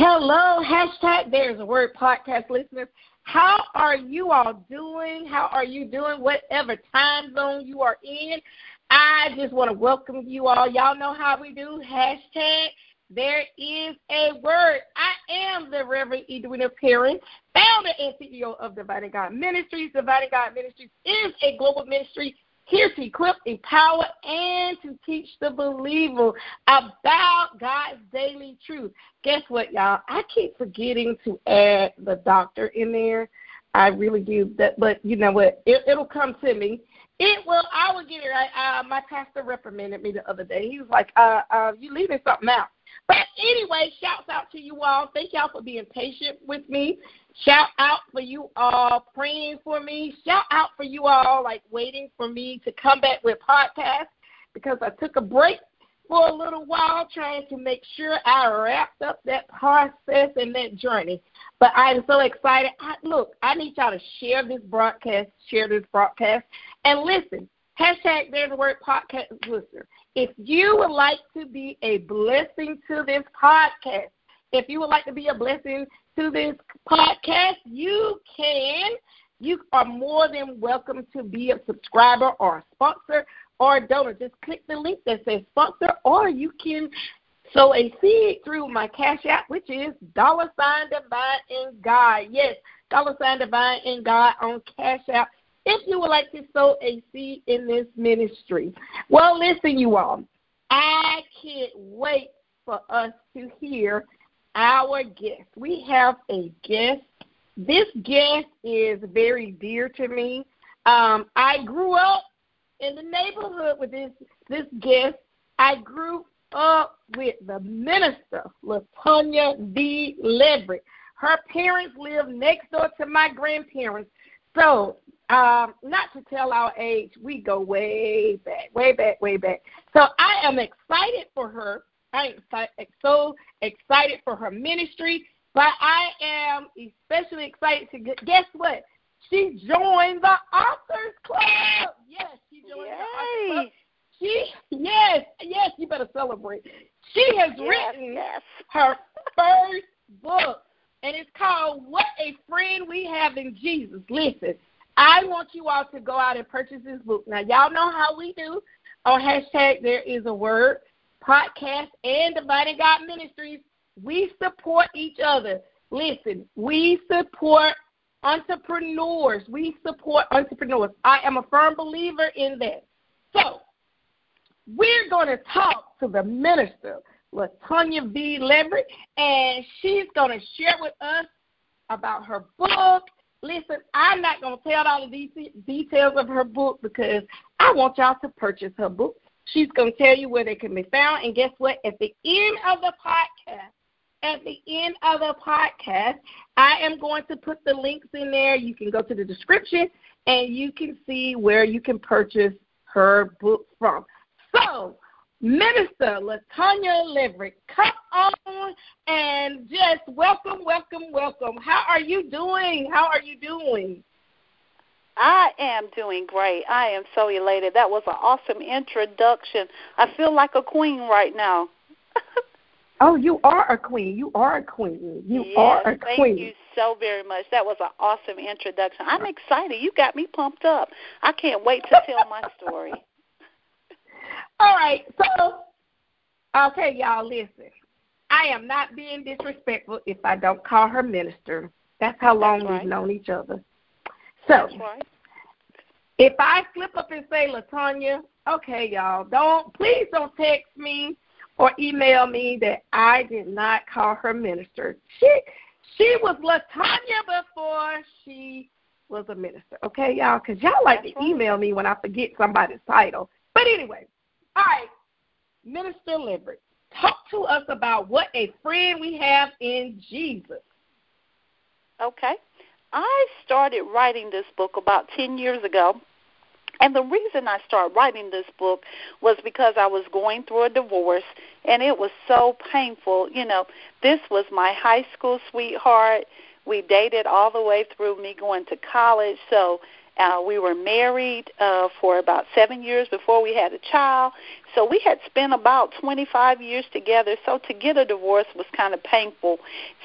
Hello, hashtag There's a Word podcast listeners. How are you all doing? How are you doing? Whatever time zone you are in, I just want to welcome you all. Y'all know how we do. Hashtag There is a Word. I am the Reverend Edwina Perrin, founder and CEO of Divine in God Ministries. Divine in God Ministries is a global ministry here to equip, empower, and to teach the believer about God's daily truth. Guess what, y'all? I keep forgetting to add the doctor in there. I really do that, but you know what? It, it'll come to me. It will. I will get it right. Uh, my pastor reprimanded me the other day. He was like, uh, uh, "You leaving something out." But anyway, shouts out to you all. Thank y'all for being patient with me. Shout out for you all praying for me. Shout out for you all like waiting for me to come back with podcasts because I took a break for a little while trying to make sure I wrapped up that process and that journey. But I'm so excited. I, look, I need y'all to share this broadcast, share this broadcast, and listen. Hashtag There's a Word podcast listener. If you would like to be a blessing to this podcast, if you would like to be a blessing to this podcast, you can. You are more than welcome to be a subscriber or a sponsor or a donor. Just click the link that says sponsor, or you can sow a seed through my Cash App, which is dollar sign divine in God. Yes, dollar sign divine in God on Cash App. If you would like to sow a seed in this ministry, well, listen, you all, I can't wait for us to hear our guest. We have a guest. This guest is very dear to me. Um, I grew up in the neighborhood with this this guest. I grew up with the minister, Latonya V. Leverette. Her parents lived next door to my grandparents. So, um, not to tell our age, we go way back, way back, way back. So I am excited for her I am so excited for her ministry, but I am especially excited to get, guess what? She joined the Authors Club. Yes, she joined Yay. the Authors Club. She, yes, yes, you better celebrate. She has yes, written yes. her first book, and it's called What a Friend We Have in Jesus. Listen, I want you all to go out and purchase this book. Now, y'all know how we do on hashtag There Is a Word podcast and Divine in God Ministries, we support each other. Listen, we support entrepreneurs. We support entrepreneurs. I am a firm believer in that. So, we're going to talk to the minister, Latonya V. Leverette, and she's going to share with us about her book. Listen, I'm not going to tell all the details of her book because I want y'all to purchase her book. She's going to tell you where they can be found. And guess what? At the end of the podcast, at the end of the podcast, I am going to put the links in there. You can go to the description and you can see where you can purchase her book from. So, Minister Latonya Leverette, come on and just welcome, welcome, welcome. How are you doing? How are you doing? I am doing great. I am so elated. That was an awesome introduction. I feel like a queen right now. oh, you are a queen. You are a queen. You yes, are a queen. Thank you so very much. That was an awesome introduction. I'm excited. You got me pumped up. I can't wait to tell my story. All right. So, okay, y'all, listen. I am not being disrespectful if I don't call her minister. That's how long That's right. we've known each other. So, right. if I slip up and say Latonya, okay, y'all, don't please don't text me or email me that I did not call her minister. She she was Latonya before she was a minister. Okay, y'all, because y'all like That's to email me when I forget somebody's title. But anyway, all right, Minister Leverette, talk to us about what a friend we have in Jesus. Okay. I started writing this book about 10 years ago. And the reason I started writing this book was because I was going through a divorce and it was so painful. You know, this was my high school sweetheart. We dated all the way through me going to college. So Uh, we were married uh, for about seven years before we had a child. So we had spent about 25 years together. So to get a divorce was kind of painful.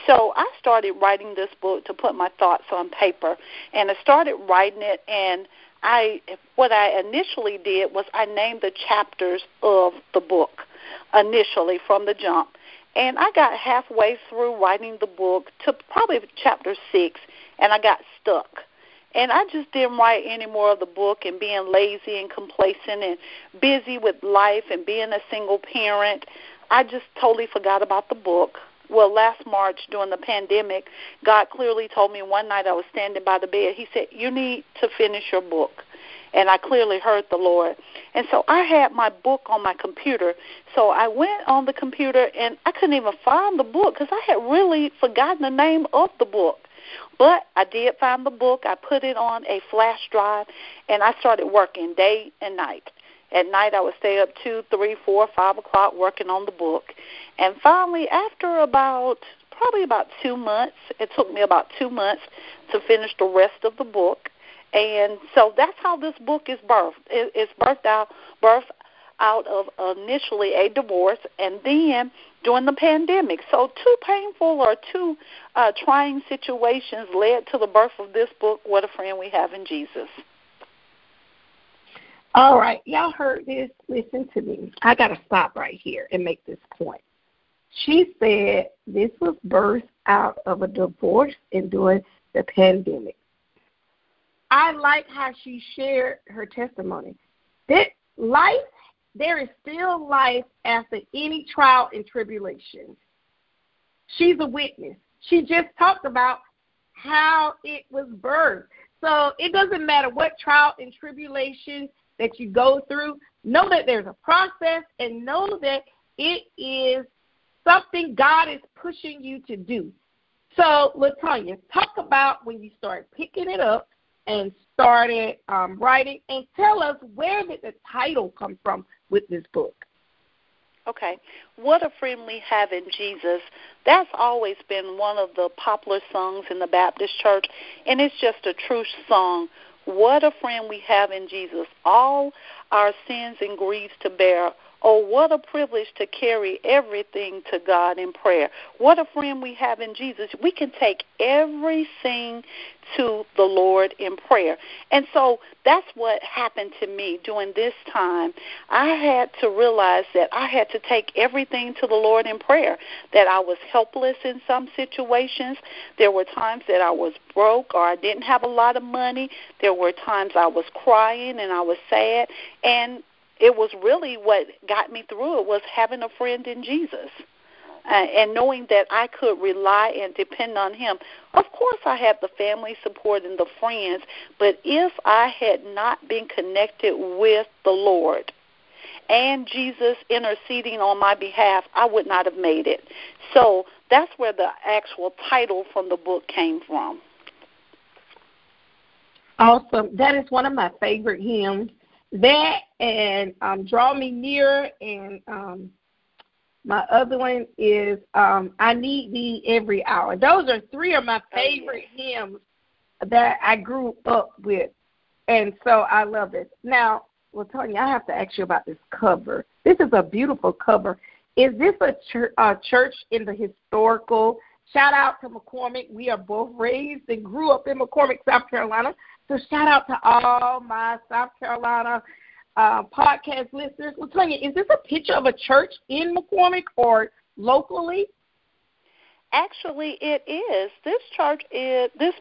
So I started writing this book to put my thoughts on paper. And I started writing it and I what I initially did was I named the chapters of the book initially from the jump. And I got halfway through writing the book to probably chapter 6 and I got stuck. And I just didn't write any more of the book and being lazy and complacent and busy with life and being a single parent. I just totally forgot about the book. Well, last March during the pandemic, God clearly told me one night I was standing by the bed. He said, You need to finish your book. And I clearly heard the Lord. And so I had my book on my computer. So I went on the computer and I couldn't even find the book because I had really forgotten the name of the book. But I did find the book. I put it on a flash drive, and I started working day and night. At night, I would stay up two, three, four, five o'clock working on the book. And finally, after about probably about two months, it took me about two months to finish the rest of the book. And so that's how this book is birthed. It's birthed out, birthed out of initially a divorce, and then during the pandemic. So, two painful or two uh, trying situations led to the birth of this book, What a Friend We Have in Jesus. All right, y'all heard this. Listen to me. I got to stop right here and make this point. She said this was birthed out of a divorce and during the pandemic. I like how she shared her testimony. That life there is still life after any trial and tribulation. She's a witness. She just talked about how it was birthed. So it doesn't matter what trial and tribulation that you go through, know that there's a process and know that it is something God is pushing you to do. So, Latonya, talk about when you start picking it up and started um, writing, and tell us where did the title come from with this book? Okay. What a Friend We Have in Jesus. That's always been one of the popular songs in the Baptist church, and it's just a true song. What a friend we have in Jesus. All our sins and griefs to bear. Oh, what a privilege to carry everything to God in prayer. What a friend we have in Jesus. We can take everything to the Lord in prayer. And so that's what happened to me during this time. I had to realize that I had to take everything to the Lord in prayer, that I was helpless in some situations. There were times that I was broke or I didn't have a lot of money. There were times I was crying and I was sad. And it was really what got me through it was having a friend in Jesus. Uh, and knowing that I could rely and depend on him. Of course, I had the family support and the friends, but if I had not been connected with the Lord and Jesus interceding on my behalf, I would not have made it. So that's where the actual title from the book came from. Awesome. That is one of my favorite hymns that and um, Draw Me Near, and um, my other one is um, I Need Thee Every Hour. Those are three of my favorite oh, yes. hymns that I grew up with, and so I love it. Now, Latonya, I have to ask you about this cover. This is a beautiful cover. Is this a a church in the historical? Shout out to McCormick. We are both raised and grew up in McCormick, South Carolina. So shout out to all my South Carolina uh, podcast listeners. Latonya, is this a picture of a church in McCormick or locally? Actually, it is. This church is this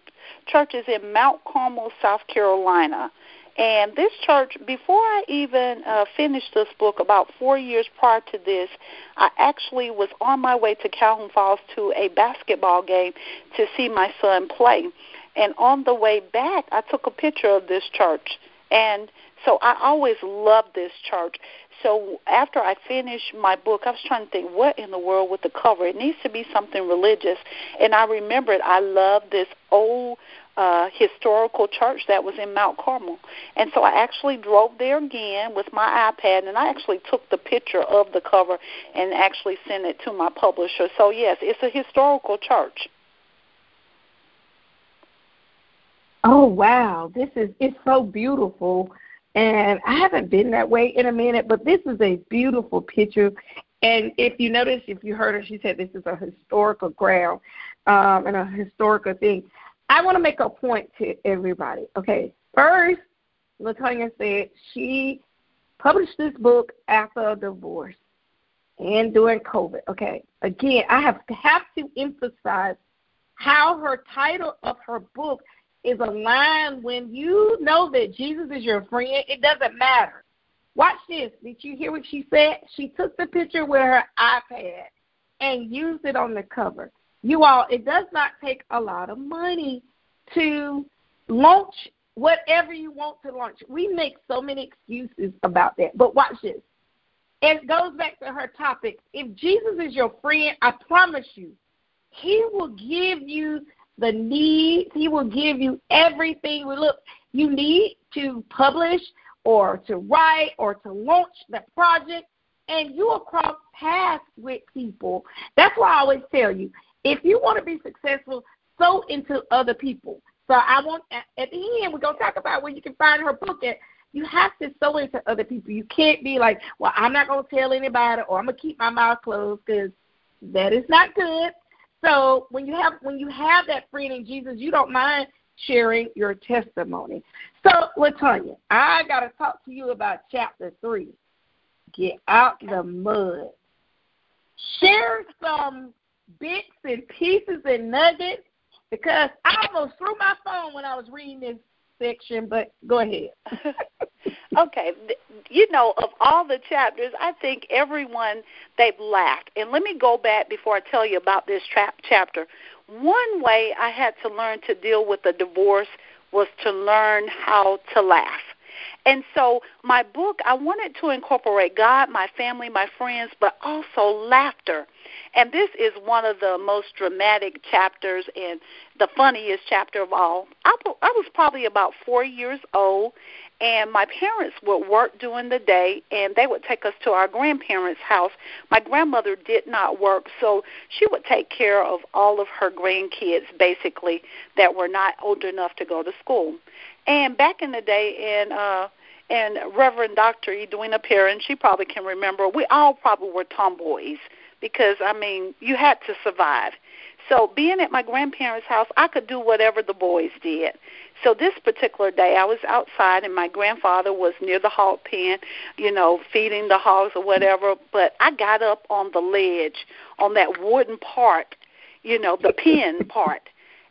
church is in Mount Carmel, South Carolina. And this church, before I even uh, finished this book, about four years prior to this, I actually was on my way to Calhoun Falls to a basketball game to see my son play. And on the way back, I took a picture of this church. And so I always loved this church. So after I finished my book, I was trying to think, what in the world with the cover? It needs to be something religious. And I remembered I loved this old uh, historical church that was in Mount Carmel. And so I actually drove there again with my iPad, and I actually took the picture of the cover and actually sent it to my publisher. So, yes, it's a historical church. Oh wow, this is it's so beautiful. And I haven't been that way in a minute, but this is a beautiful picture. And if you notice, if you heard her, she said this is a historical ground um, and a historical thing. I want to make a point to everybody. Okay, first, Latonya said she published this book after a divorce and during COVID. Okay, again, I have have to emphasize how her title of her book is aligned when you know that Jesus is your friend. It doesn't matter. Watch this. Did you hear what she said? She took the picture with her iPad and used it on the cover. You all, it does not take a lot of money to launch whatever you want to launch. We make so many excuses about that. But watch this. It goes back to her topic. If Jesus is your friend, I promise you, he will give you the needs. He will give you everything. Look, you need to publish or to write or to launch the project, and you will cross paths with people. That's why I always tell you if you want to be successful, sow into other people. So I want at the end we're gonna talk about where you can find her book at. You have to sow into other people. You can't be like, well, I'm not gonna tell anybody, or I'm gonna keep my mouth closed because that is not good. So when you have when you have that friend in Jesus, you don't mind sharing your testimony. So Latonya, I gotta talk to you about chapter three. Get out the mud. Share some bits and pieces and nuggets because I almost threw my phone when I was reading this section, but go ahead. okay, you know, of all the chapters, I think everyone they've laughed. And let me go back before I tell you about this tra- chapter. One way I had to learn to deal with a divorce was to learn how to laugh. And so my book, I wanted to incorporate God, my family, my friends, but also laughter. And this is one of the most dramatic chapters and the funniest chapter of all. I, I was probably about four years old, and my parents would work during the day, and they would take us to our grandparents' house. My grandmother did not work, so she would take care of all of her grandkids, basically, that were not old enough to go to school. And back in the day, and uh, and Reverend Doctor Edwina Perrin, she probably can remember. We all probably were tomboys because I mean, you had to survive. So being at my grandparents' house, I could do whatever the boys did. So this particular day, I was outside, and my grandfather was near the hog pen, you know, feeding the hogs or whatever. But I got up on the ledge, on that wooden part, you know, the pen part,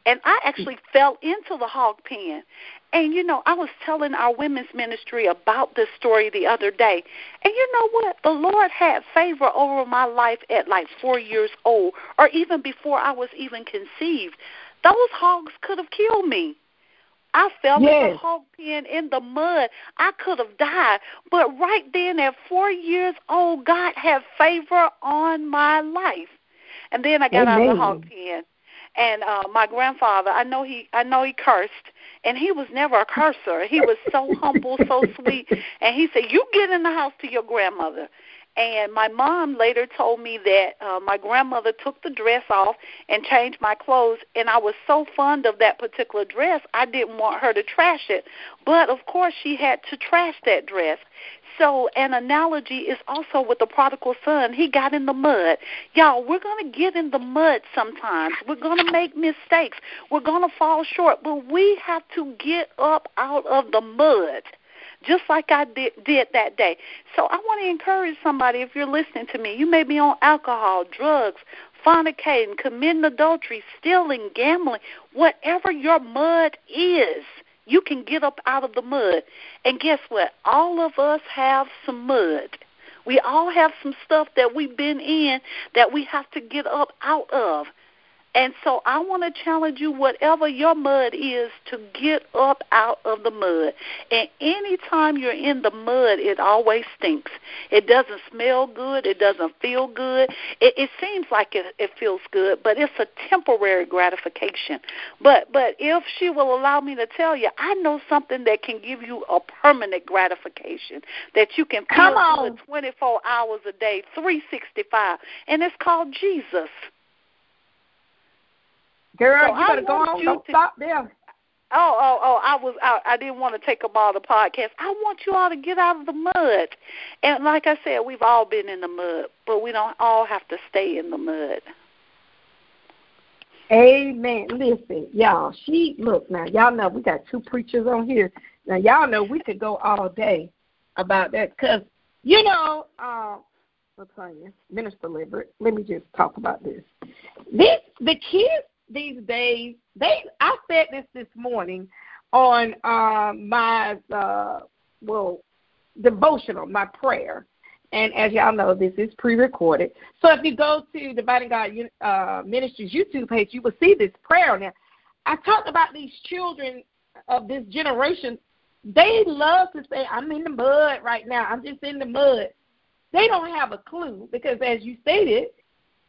and I actually fell into the hog pen. And you know, I was telling our women's ministry about this story the other day. And you know what? The Lord had favor over my life at like four years old, or even before I was even conceived. Those hogs could have killed me. I fell yes. in the hog pen in the mud. I could have died. But right then at four years old, God had favor on my life. And then I got Amen. out of the hog pen. And uh my grandfather, I know he I know he cursed and he was never a cursor. He was so humble, so sweet. And he said, "You get in the house to your grandmother." And my mom later told me that uh, my grandmother took the dress off and changed my clothes, and I was so fond of that particular dress, I didn't want her to trash it. But of course, she had to trash that dress. So, an analogy is also with the prodigal son. He got in the mud. Y'all, we're going to get in the mud sometimes. We're going to make mistakes. We're going to fall short, but we have to get up out of the mud just like I did, did that day. So I want to encourage somebody if you're listening to me, you may be on alcohol, drugs, fornicating, committing adultery, stealing, gambling, whatever your mud is you can get up out of the mud. And guess what? All of us have some mud. We all have some stuff that we've been in that we have to get up out of. And so I want to challenge you, whatever your mud is, to get up out of the mud. And anytime you're in the mud, it always stinks. It doesn't smell good. It doesn't feel good. It, it seems like it, it feels good, but it's a temporary gratification. But but if she will allow me to tell you, I know something that can give you a permanent gratification that you can feel good 24 hours a day, 365, and it's called Jesus. Girl, so you better go on. Don't to, stop there. Oh, oh, oh! I was out. I didn't want to take up all the podcast. I want you all to get out of the mud. And like I said, we've all been in the mud, but we don't all have to stay in the mud. Amen. Listen, y'all. She look now. Y'all know we got two preachers on here. Now y'all know we could go all day about that because you know, uh, LaTonya, Minister Leverette. Let me just talk about this. This the kids these days. They I said this this morning on uh, my uh, well devotional, my prayer. And as y'all know, this is pre-recorded. So if you go to Divine in God uh, Ministries YouTube page, you will see this prayer now. I talked about these children of this generation. They love to say, "I'm in the mud right now. I'm just in the mud." They don't have a clue because, as you stated,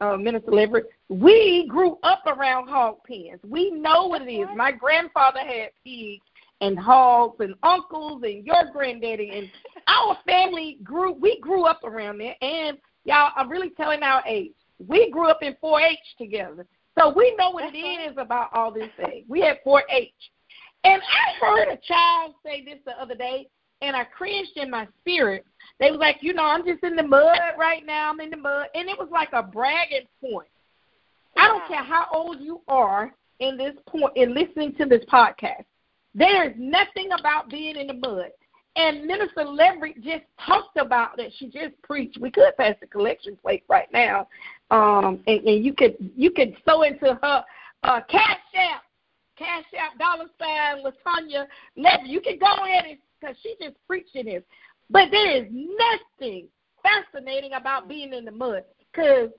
uh, Minister Leverette, we grew up around hog pens. We know what it is. My grandfather had pigs and hogs and uncles and your granddaddy and our family grew we grew up around there and y'all I'm really telling our age. We grew up in four H together. So we know what it is about all this thing. We had four H. And I heard a child say this the other day and I cringed in my spirit. They was like, you know, I'm just in the mud right now. I'm in the mud, and it was like a bragging point. I don't care how old you are in this point in listening to this podcast. There is nothing about being in the mud. And Minister Leverette just talked about it. She just preached. We could pass the collection plate right now, um, and, and you could you could sow into her uh, cash app, cash app dollar sign LaTonya Leverette. You can go ahead and because she just preaching in this. But there is nothing fascinating about being in the mud. Because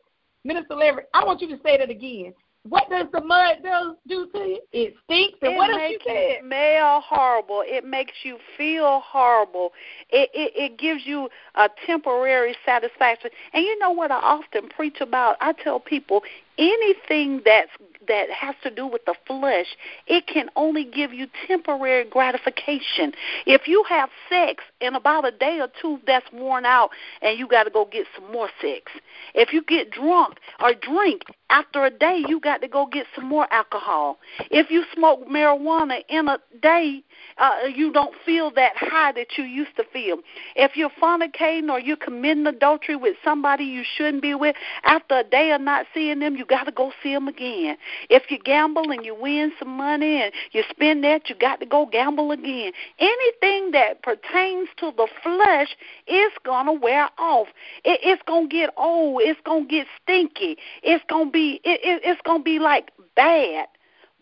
Minister Leverette, I want you to say that again. What does the mud do, do to you? It stinks. And it what makes you you smell horrible. It makes you feel horrible. It, it it gives you a temporary satisfaction. And you know what I often preach about? I tell people anything that's that has to do with the flesh, it can only give you temporary gratification. If you have sex in about a day or two, that's worn out, and you got to go get some more sex. If you get drunk or drink after a day, you got to go get some more alcohol. If you smoke marijuana in a day, uh, you don't feel that high that you used to feel. If you're fornicating or you're committing adultery with somebody you shouldn't be with, after a day of not seeing them, you got to go see them again. If you gamble and you win some money and you spend that, you got to go gamble again. Anything that pertains to the flesh is going to wear off. It, it's going to get old. It's going to get stinky. It's going to be it, it, it's going to be like bad.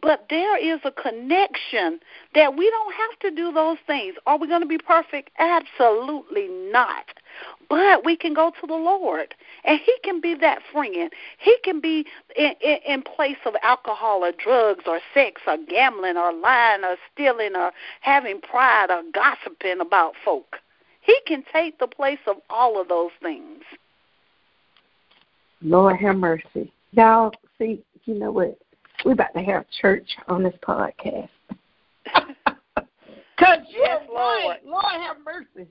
But there is a connection that we don't have to do those things. Are we going to be perfect? Absolutely not. But we can go to the Lord, and He can be that friend. He can be in, in, in place of alcohol or drugs or sex or gambling or lying or stealing or having pride or gossiping about folk. He can take the place of all of those things. Lord have mercy. Y'all, see, you know what? We're about to have church on this podcast. Because you're yes, Lord. right. Lord have mercy.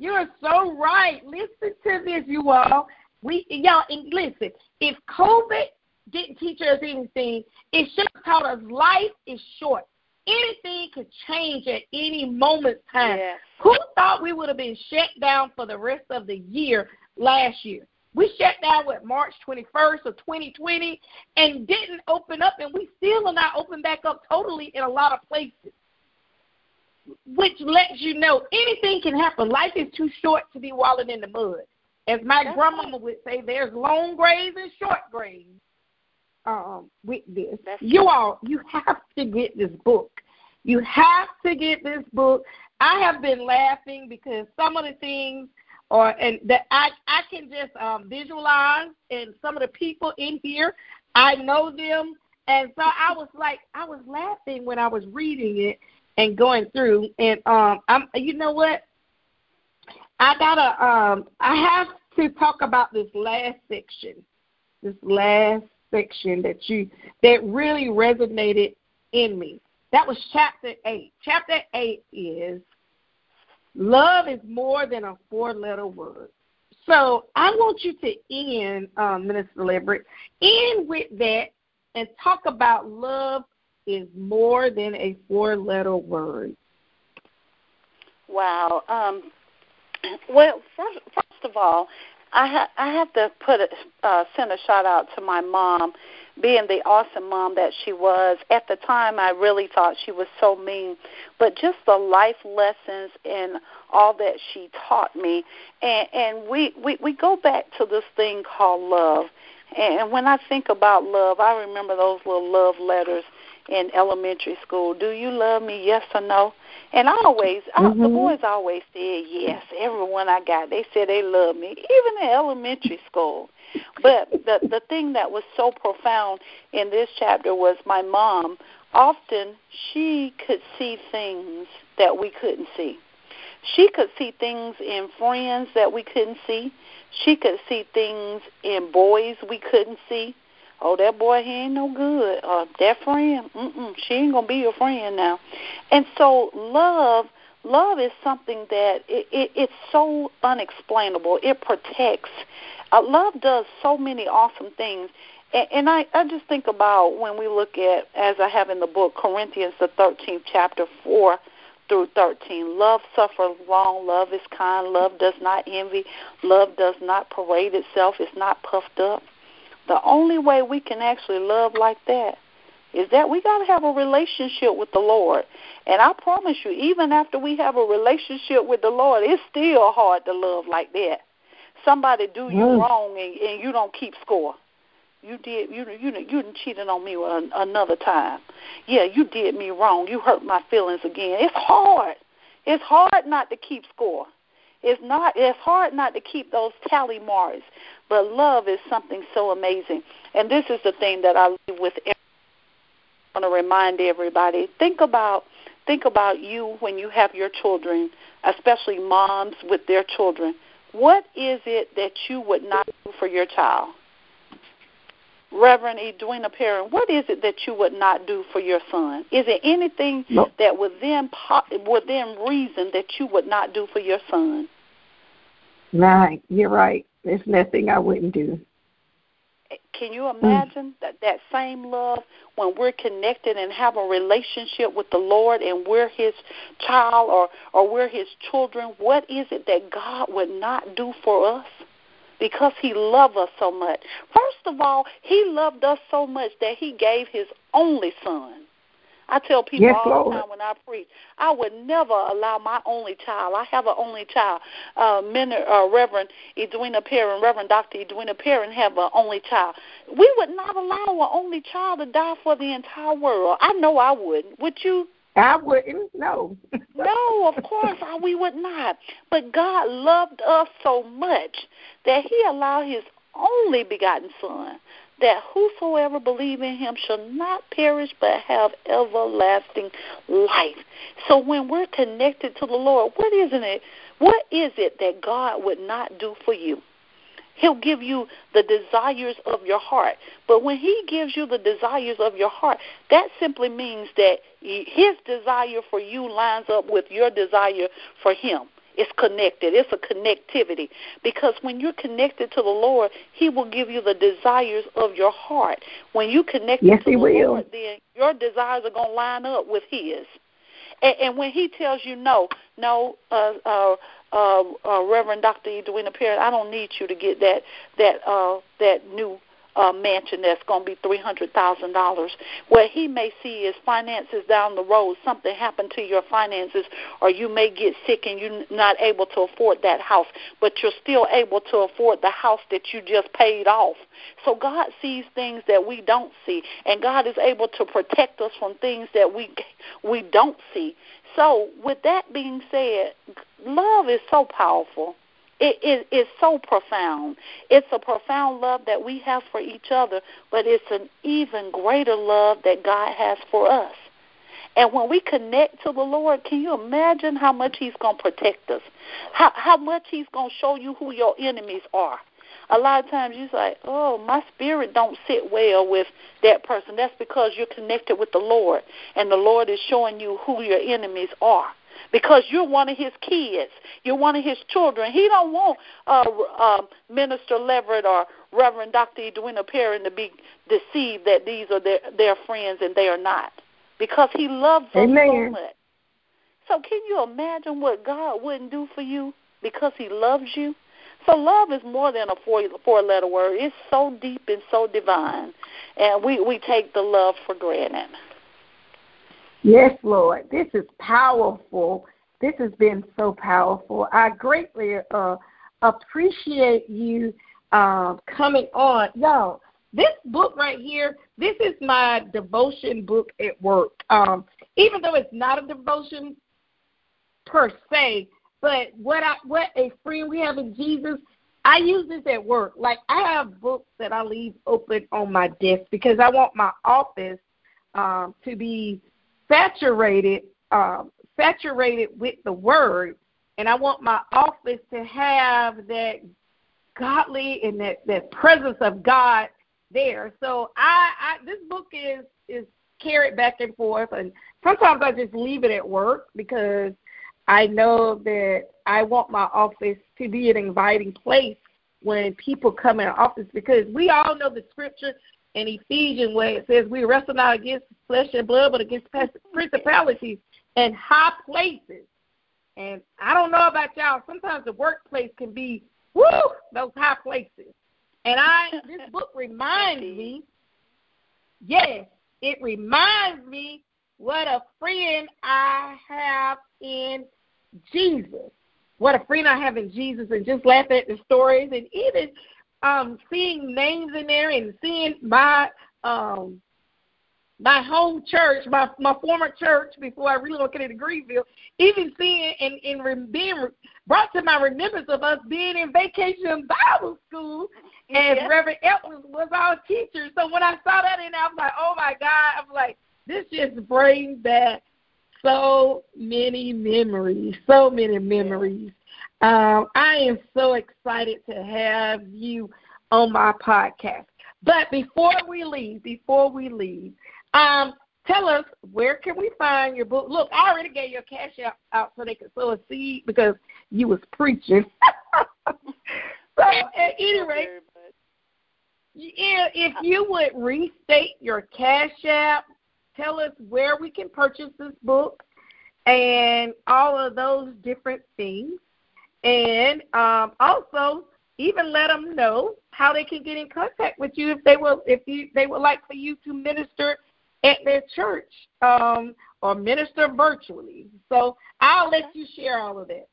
You're so right. Listen to this, you all. We y'all and listen, if COVID didn't teach us anything, it should have taught us life is short. Anything could change at any moment's time. Yes. Who thought we would have been shut down for the rest of the year last year? We shut down with March 21st of 2020 and didn't open up, and we still are not open back up totally in a lot of places. Which lets you know anything can happen. Life is too short to be wallowing in the mud. As my That's grandmama would say, there's long graves and short graves. Um, with this, That's you all, you have to get this book. You have to get this book. I have been laughing because some of the things or and that I I can just um, visualize and some of the people in here I know them and so I was like I was laughing when I was reading it and going through and um I'm you know what? I gotta um I have to talk about this last section this last section that you that really resonated in me. That was chapter eight. Chapter eight is Love is more than a four letter word. So I want you to end, um, Minister Leverette, end with that and talk about love is more than a four letter word? Wow. Um, well, first, first of all, I ha- I have to put a, uh, send a shout out to my mom, being the awesome mom that she was. At the time, I really thought she was so mean, but just the life lessons and all that she taught me, and and we we we go back to this thing called love. And when I think about love, I remember those little love letters in elementary school. Do you love me? Yes or no? And I always, mm-hmm. I, the mm-hmm. boys always said yes. Everyone I got, they said they love me, even in elementary school. But the the thing that was so profound in this chapter was my mom. Often she could see things that we couldn't see. She could see things in friends that we couldn't see. She could see things in boys we couldn't see oh that boy he ain't no good or that friend mm she ain't gonna be your friend now and so love love is something that it, it it's so unexplainable it protects uh, love does so many awesome things and, and i i just think about when we look at as i have in the book corinthians the 13th chapter 4 through 13. Love suffers long. Love is kind. Love does not envy. Love does not parade itself. It's not puffed up. The only way we can actually love like that is that we got to have a relationship with the Lord. And I promise you, even after we have a relationship with the Lord, it's still hard to love like that. Somebody do you mm. wrong and, and you don't keep score. You did you you you cheated on me another time. Yeah, you did me wrong. You hurt my feelings again. It's hard. It's hard not to keep score. It's not. It's hard not to keep those tally marks. But love is something so amazing. And this is the thing that I leave with. I want to remind everybody: think about think about you when you have your children, especially moms with their children. What is it that you would not do for your child? Reverend Edwina Perrin, what is it that you would not do for your son? Is there anything no. that within within reason that you would not do for your son? Right, you're right. There's nothing I wouldn't do. Can you imagine mm. that that same love when we're connected and have a relationship with the Lord and we're His child or or we're His children? What is it that God would not do for us? because he loved us so much. First of all, he loved us so much that he gave his only son. I tell people yes, all Lord. the time when I preach, I would never allow my only child. I have an only child. Uh, Min, uh, Reverend Edwina Perrin, Reverend Dr. Edwina Perrin have an only child. We would not allow an only child to die for the entire world. I know I wouldn't. Would you? I wouldn't. No. no, of course I, we would not. But God loved us so much that He allowed His only begotten Son, that whosoever believe in Him shall not perish but have everlasting life. So when we're connected to the Lord, what isn't it? What is it that God would not do for you? He'll give you the desires of your heart. But when He gives you the desires of your heart, that simply means that His desire for you lines up with your desire for Him. It's connected. It's a connectivity. Because when you're connected to the Lord, He will give you the desires of your heart. When you connect yes, to the will. Lord, then your desires are going to line up with His. And, and when He tells you no, no, uh, uh, uh, uh, Reverend Dr. Edwina Perrin, I don't need you to get that that uh, that new uh, mansion that's going to be three hundred thousand dollars. Where he may see his finances down the road, something happened to your finances, or you may get sick and you're not able to afford that house, but you're still able to afford the house that you just paid off. So God sees things that we don't see, and God is able to protect us from things that we we don't see. So, with that being said, love is so powerful. It is it, so profound. It's a profound love that we have for each other, but it's an even greater love that God has for us. And when we connect to the Lord, can you imagine how much He's going to protect us? How, how much He's going to show you who your enemies are? A lot of times you say, oh, my spirit don't sit well with that person. That's because you're connected with the Lord, and the Lord is showing you who your enemies are because you're one of his kids. You're one of his children. He don't want uh, uh, Minister Leverette or Reverend Dr. Edwina Perrin to be deceived that these are their, their friends and they are not. because He loves them Amen. so much. So can you imagine what God wouldn't do for you because He loves you? So love is more than a four four letter word. It's so deep and so divine, and we we take the love for granted. Yes, Lord. This is powerful. This has been so powerful. I greatly uh, appreciate you uh, coming on. Y'all, this book right here, this is my devotion book at work. Um, even though it's not a devotion per se, but what I what a friend we have in Jesus, I use this at work. Like I have books that I leave open on my desk because I want my office um, to be saturated um, saturated with the word, and I want my office to have that godly and that that presence of God there. So I, I this book is is carried back and forth, and sometimes I just leave it at work because I know that I want my office to be an inviting place when people come in office because we all know the scripture in Ephesians where it says we wrestle not against flesh and blood but against principalities and high places. And I don't know about y'all, sometimes the workplace can be woo those high places. And I this book reminds me, yes, it reminds me what a friend I have in Jesus. What a friend I have in Jesus, and just laughing at the stories, and even um, seeing names in there, and seeing my um, my home church, my my former church before I relocated to Greenville, even seeing and, and being brought to my remembrance of us being in vacation Bible school, and yeah. Reverend Edwards was our teacher. So when I saw that in there, I was like, oh my God, I'm like, this just brings back so many memories, so many memories. Um, I am so excited to have you on my podcast. But before we leave, before we leave, um, tell us where can we find your book? Look, I already gave your cash out, out so they could sow a seed because you was preaching. so at any rate, if you would restate your cash app, tell us where we can purchase this book and all of those different things. And um, also, even let them know how they can get in contact with you if they will, if you they would like for you to minister at their church um, or minister virtually. So I'll let you share all of that.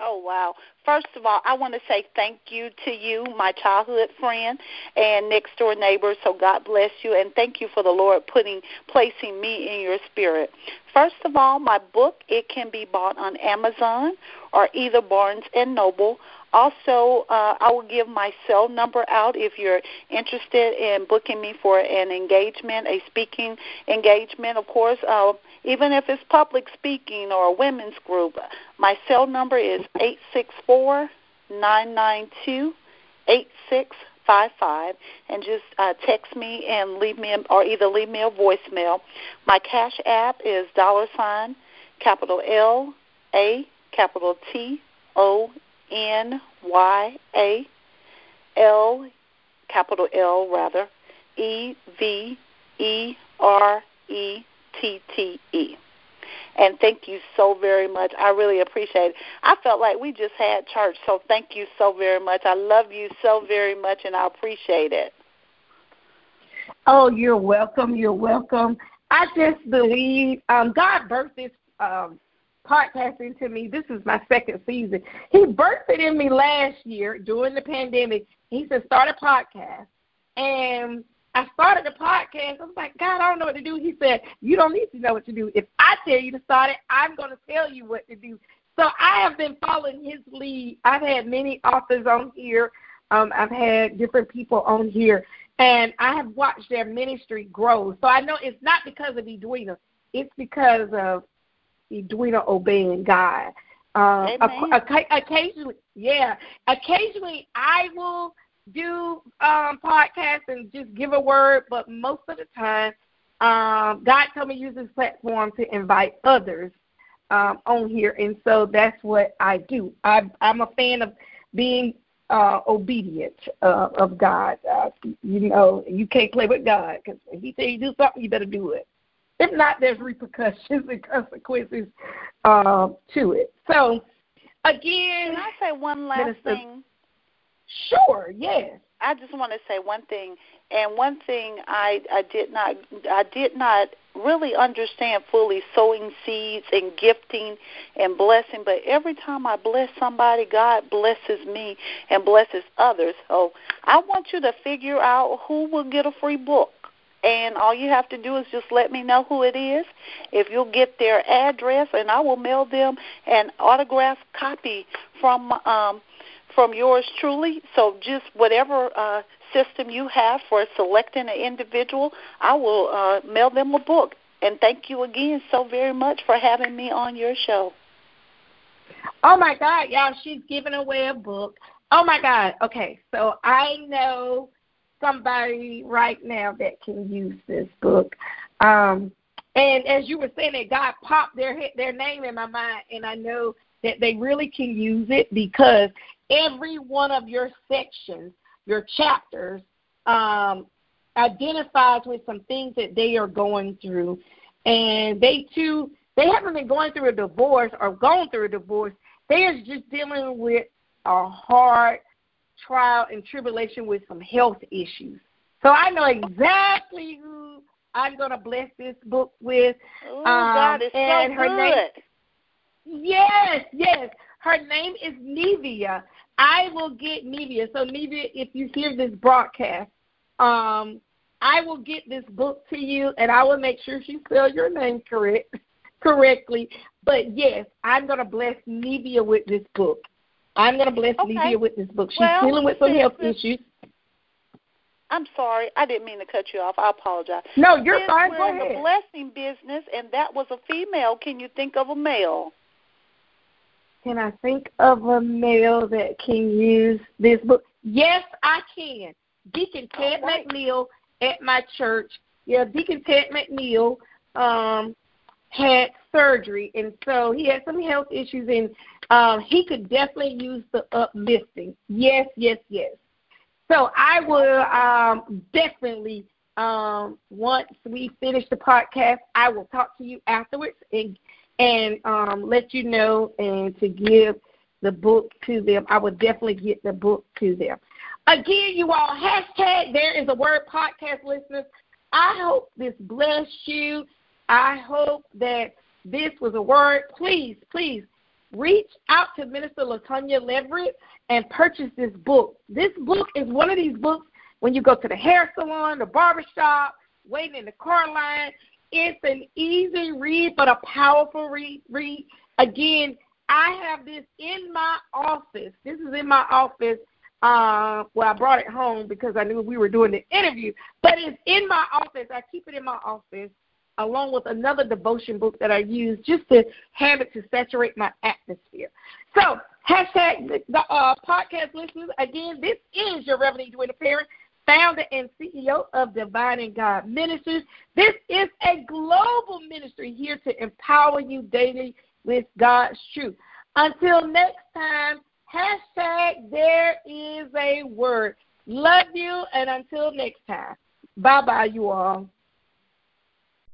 Oh wow. First of all, I want to say thank you to you, my childhood friend and next door neighbor. So God bless you and thank you for the Lord putting placing me in your spirit. First of all, my book it can be bought on Amazon or either Barnes and Noble. Also, uh, I will give my cell number out if you're interested in booking me for an engagement, a speaking engagement. Of course, uh, even if it's public speaking or a women's group. My cell number is eight six four nine nine two eight six five five, and just uh, text me and leave me, a, or either leave me a voicemail. My Cash App is dollar sign capital L A capital T O N Y A L capital L rather E V E R E T T E. And thank you so very much. I really appreciate it. I felt like we just had church, so thank you so very much. I love you so very much, and I appreciate it. Oh, you're welcome. You're welcome. I just believe um, God birthed this um, podcast into me. This is my second season. He birthed it in me last year during the pandemic. He said, start a podcast. And I started the podcast. I was like, God, I don't know what to do. He said, You don't need to know what to do. If I tell you to start it, I'm going to tell you what to do. So I have been following his lead. I've had many authors on here. Um, I've had different people on here, and I have watched their ministry grow. So I know it's not because of Edwina. It's because of Edwina obeying God. Uh, occasionally, yeah. Occasionally, I will do um, podcasts and just give a word, but most of the time, um, God told me to use this platform to invite others um, on here, and so that's what I do. I, I'm a fan of being uh, obedient uh, of God. Uh, you know, you can't play with God because if He tell you do something, you better do it. If not, there's repercussions and consequences uh, to it. So, again, can I say one last Minister, thing? Sure. Yes. I just want to say one thing, and one thing I I did not I did not really understand fully sowing seeds and gifting and blessing, but every time I bless somebody, God blesses me and blesses others. So I want you to figure out who will get a free book. And all you have to do is just let me know who it is. If you'll get their address, and I will mail them an autographed copy from um, from yours truly. So just whatever uh, system you have for selecting an individual, I will uh, mail them a book. And thank you again so very much for having me on your show. Oh my God, y'all, she's giving away a book. Oh my God. Okay, so I know somebody right now that can use this book. Um, and as you were saying that, God popped their their name in my mind, and I know that they really can use it because every one of your sections, your chapters, um, identifies with some things that they are going through, and they too they haven't been going through a divorce or gone through a divorce. They are just dealing with a hard trial and tribulation with some health issues. So I know exactly who I'm going to bless this book with. Oh, um, God is and so her good. Name, yes, yes. Her name is Nevia. I will get Nevia. So Nevia, if you hear this broadcast, um, I will get this book to you, and I will make sure she spell your name correct correctly. But yes, I'm going to bless Nevia with this book. I'm going to bless okay. With this book. She's well, dealing with some health issues. I'm sorry, I didn't mean to cut you off. I apologize. No, you're Since fine. We're in the blessing business, and that was a female. Can you think of a male? Can I think of a male that can use this book? Yes, I can. Deacon Ted right. McNeil at my church. Yeah, Deacon Ted McNeil um, had surgery, and so he had some health issues, and um, he could definitely use the uplifting. Yes, yes, yes. So I will um, definitely, um, once we finish the podcast, I will talk to you afterwards and and um, let you know and to give the book to them. I will definitely get the book to them. Again, you all, hashtag there is a word podcast listeners. I hope this blessed you. I hope that this was a word. Please, please reach out to Minister LaTonya Leverette and purchase this book. This book is one of these books when you go to the hair salon, the barber shop, waiting in the car line. It's an easy read, but a powerful read. read. Again, I have this in my office. This is in my office uh, well, I brought it home because I knew we were doing the interview, but it's in my office. I keep it in my office along with another devotion book that I use just to have it to saturate my atmosphere. So, hashtag the uh, podcast listeners, again, this is your Reverend Edwina Perrin, founder and CEO of Divine in God Ministries. This is a global ministry here to empower you daily with God's truth. Until next time, Hashtag there is a word. Love you, and until next time. Bye bye, you all.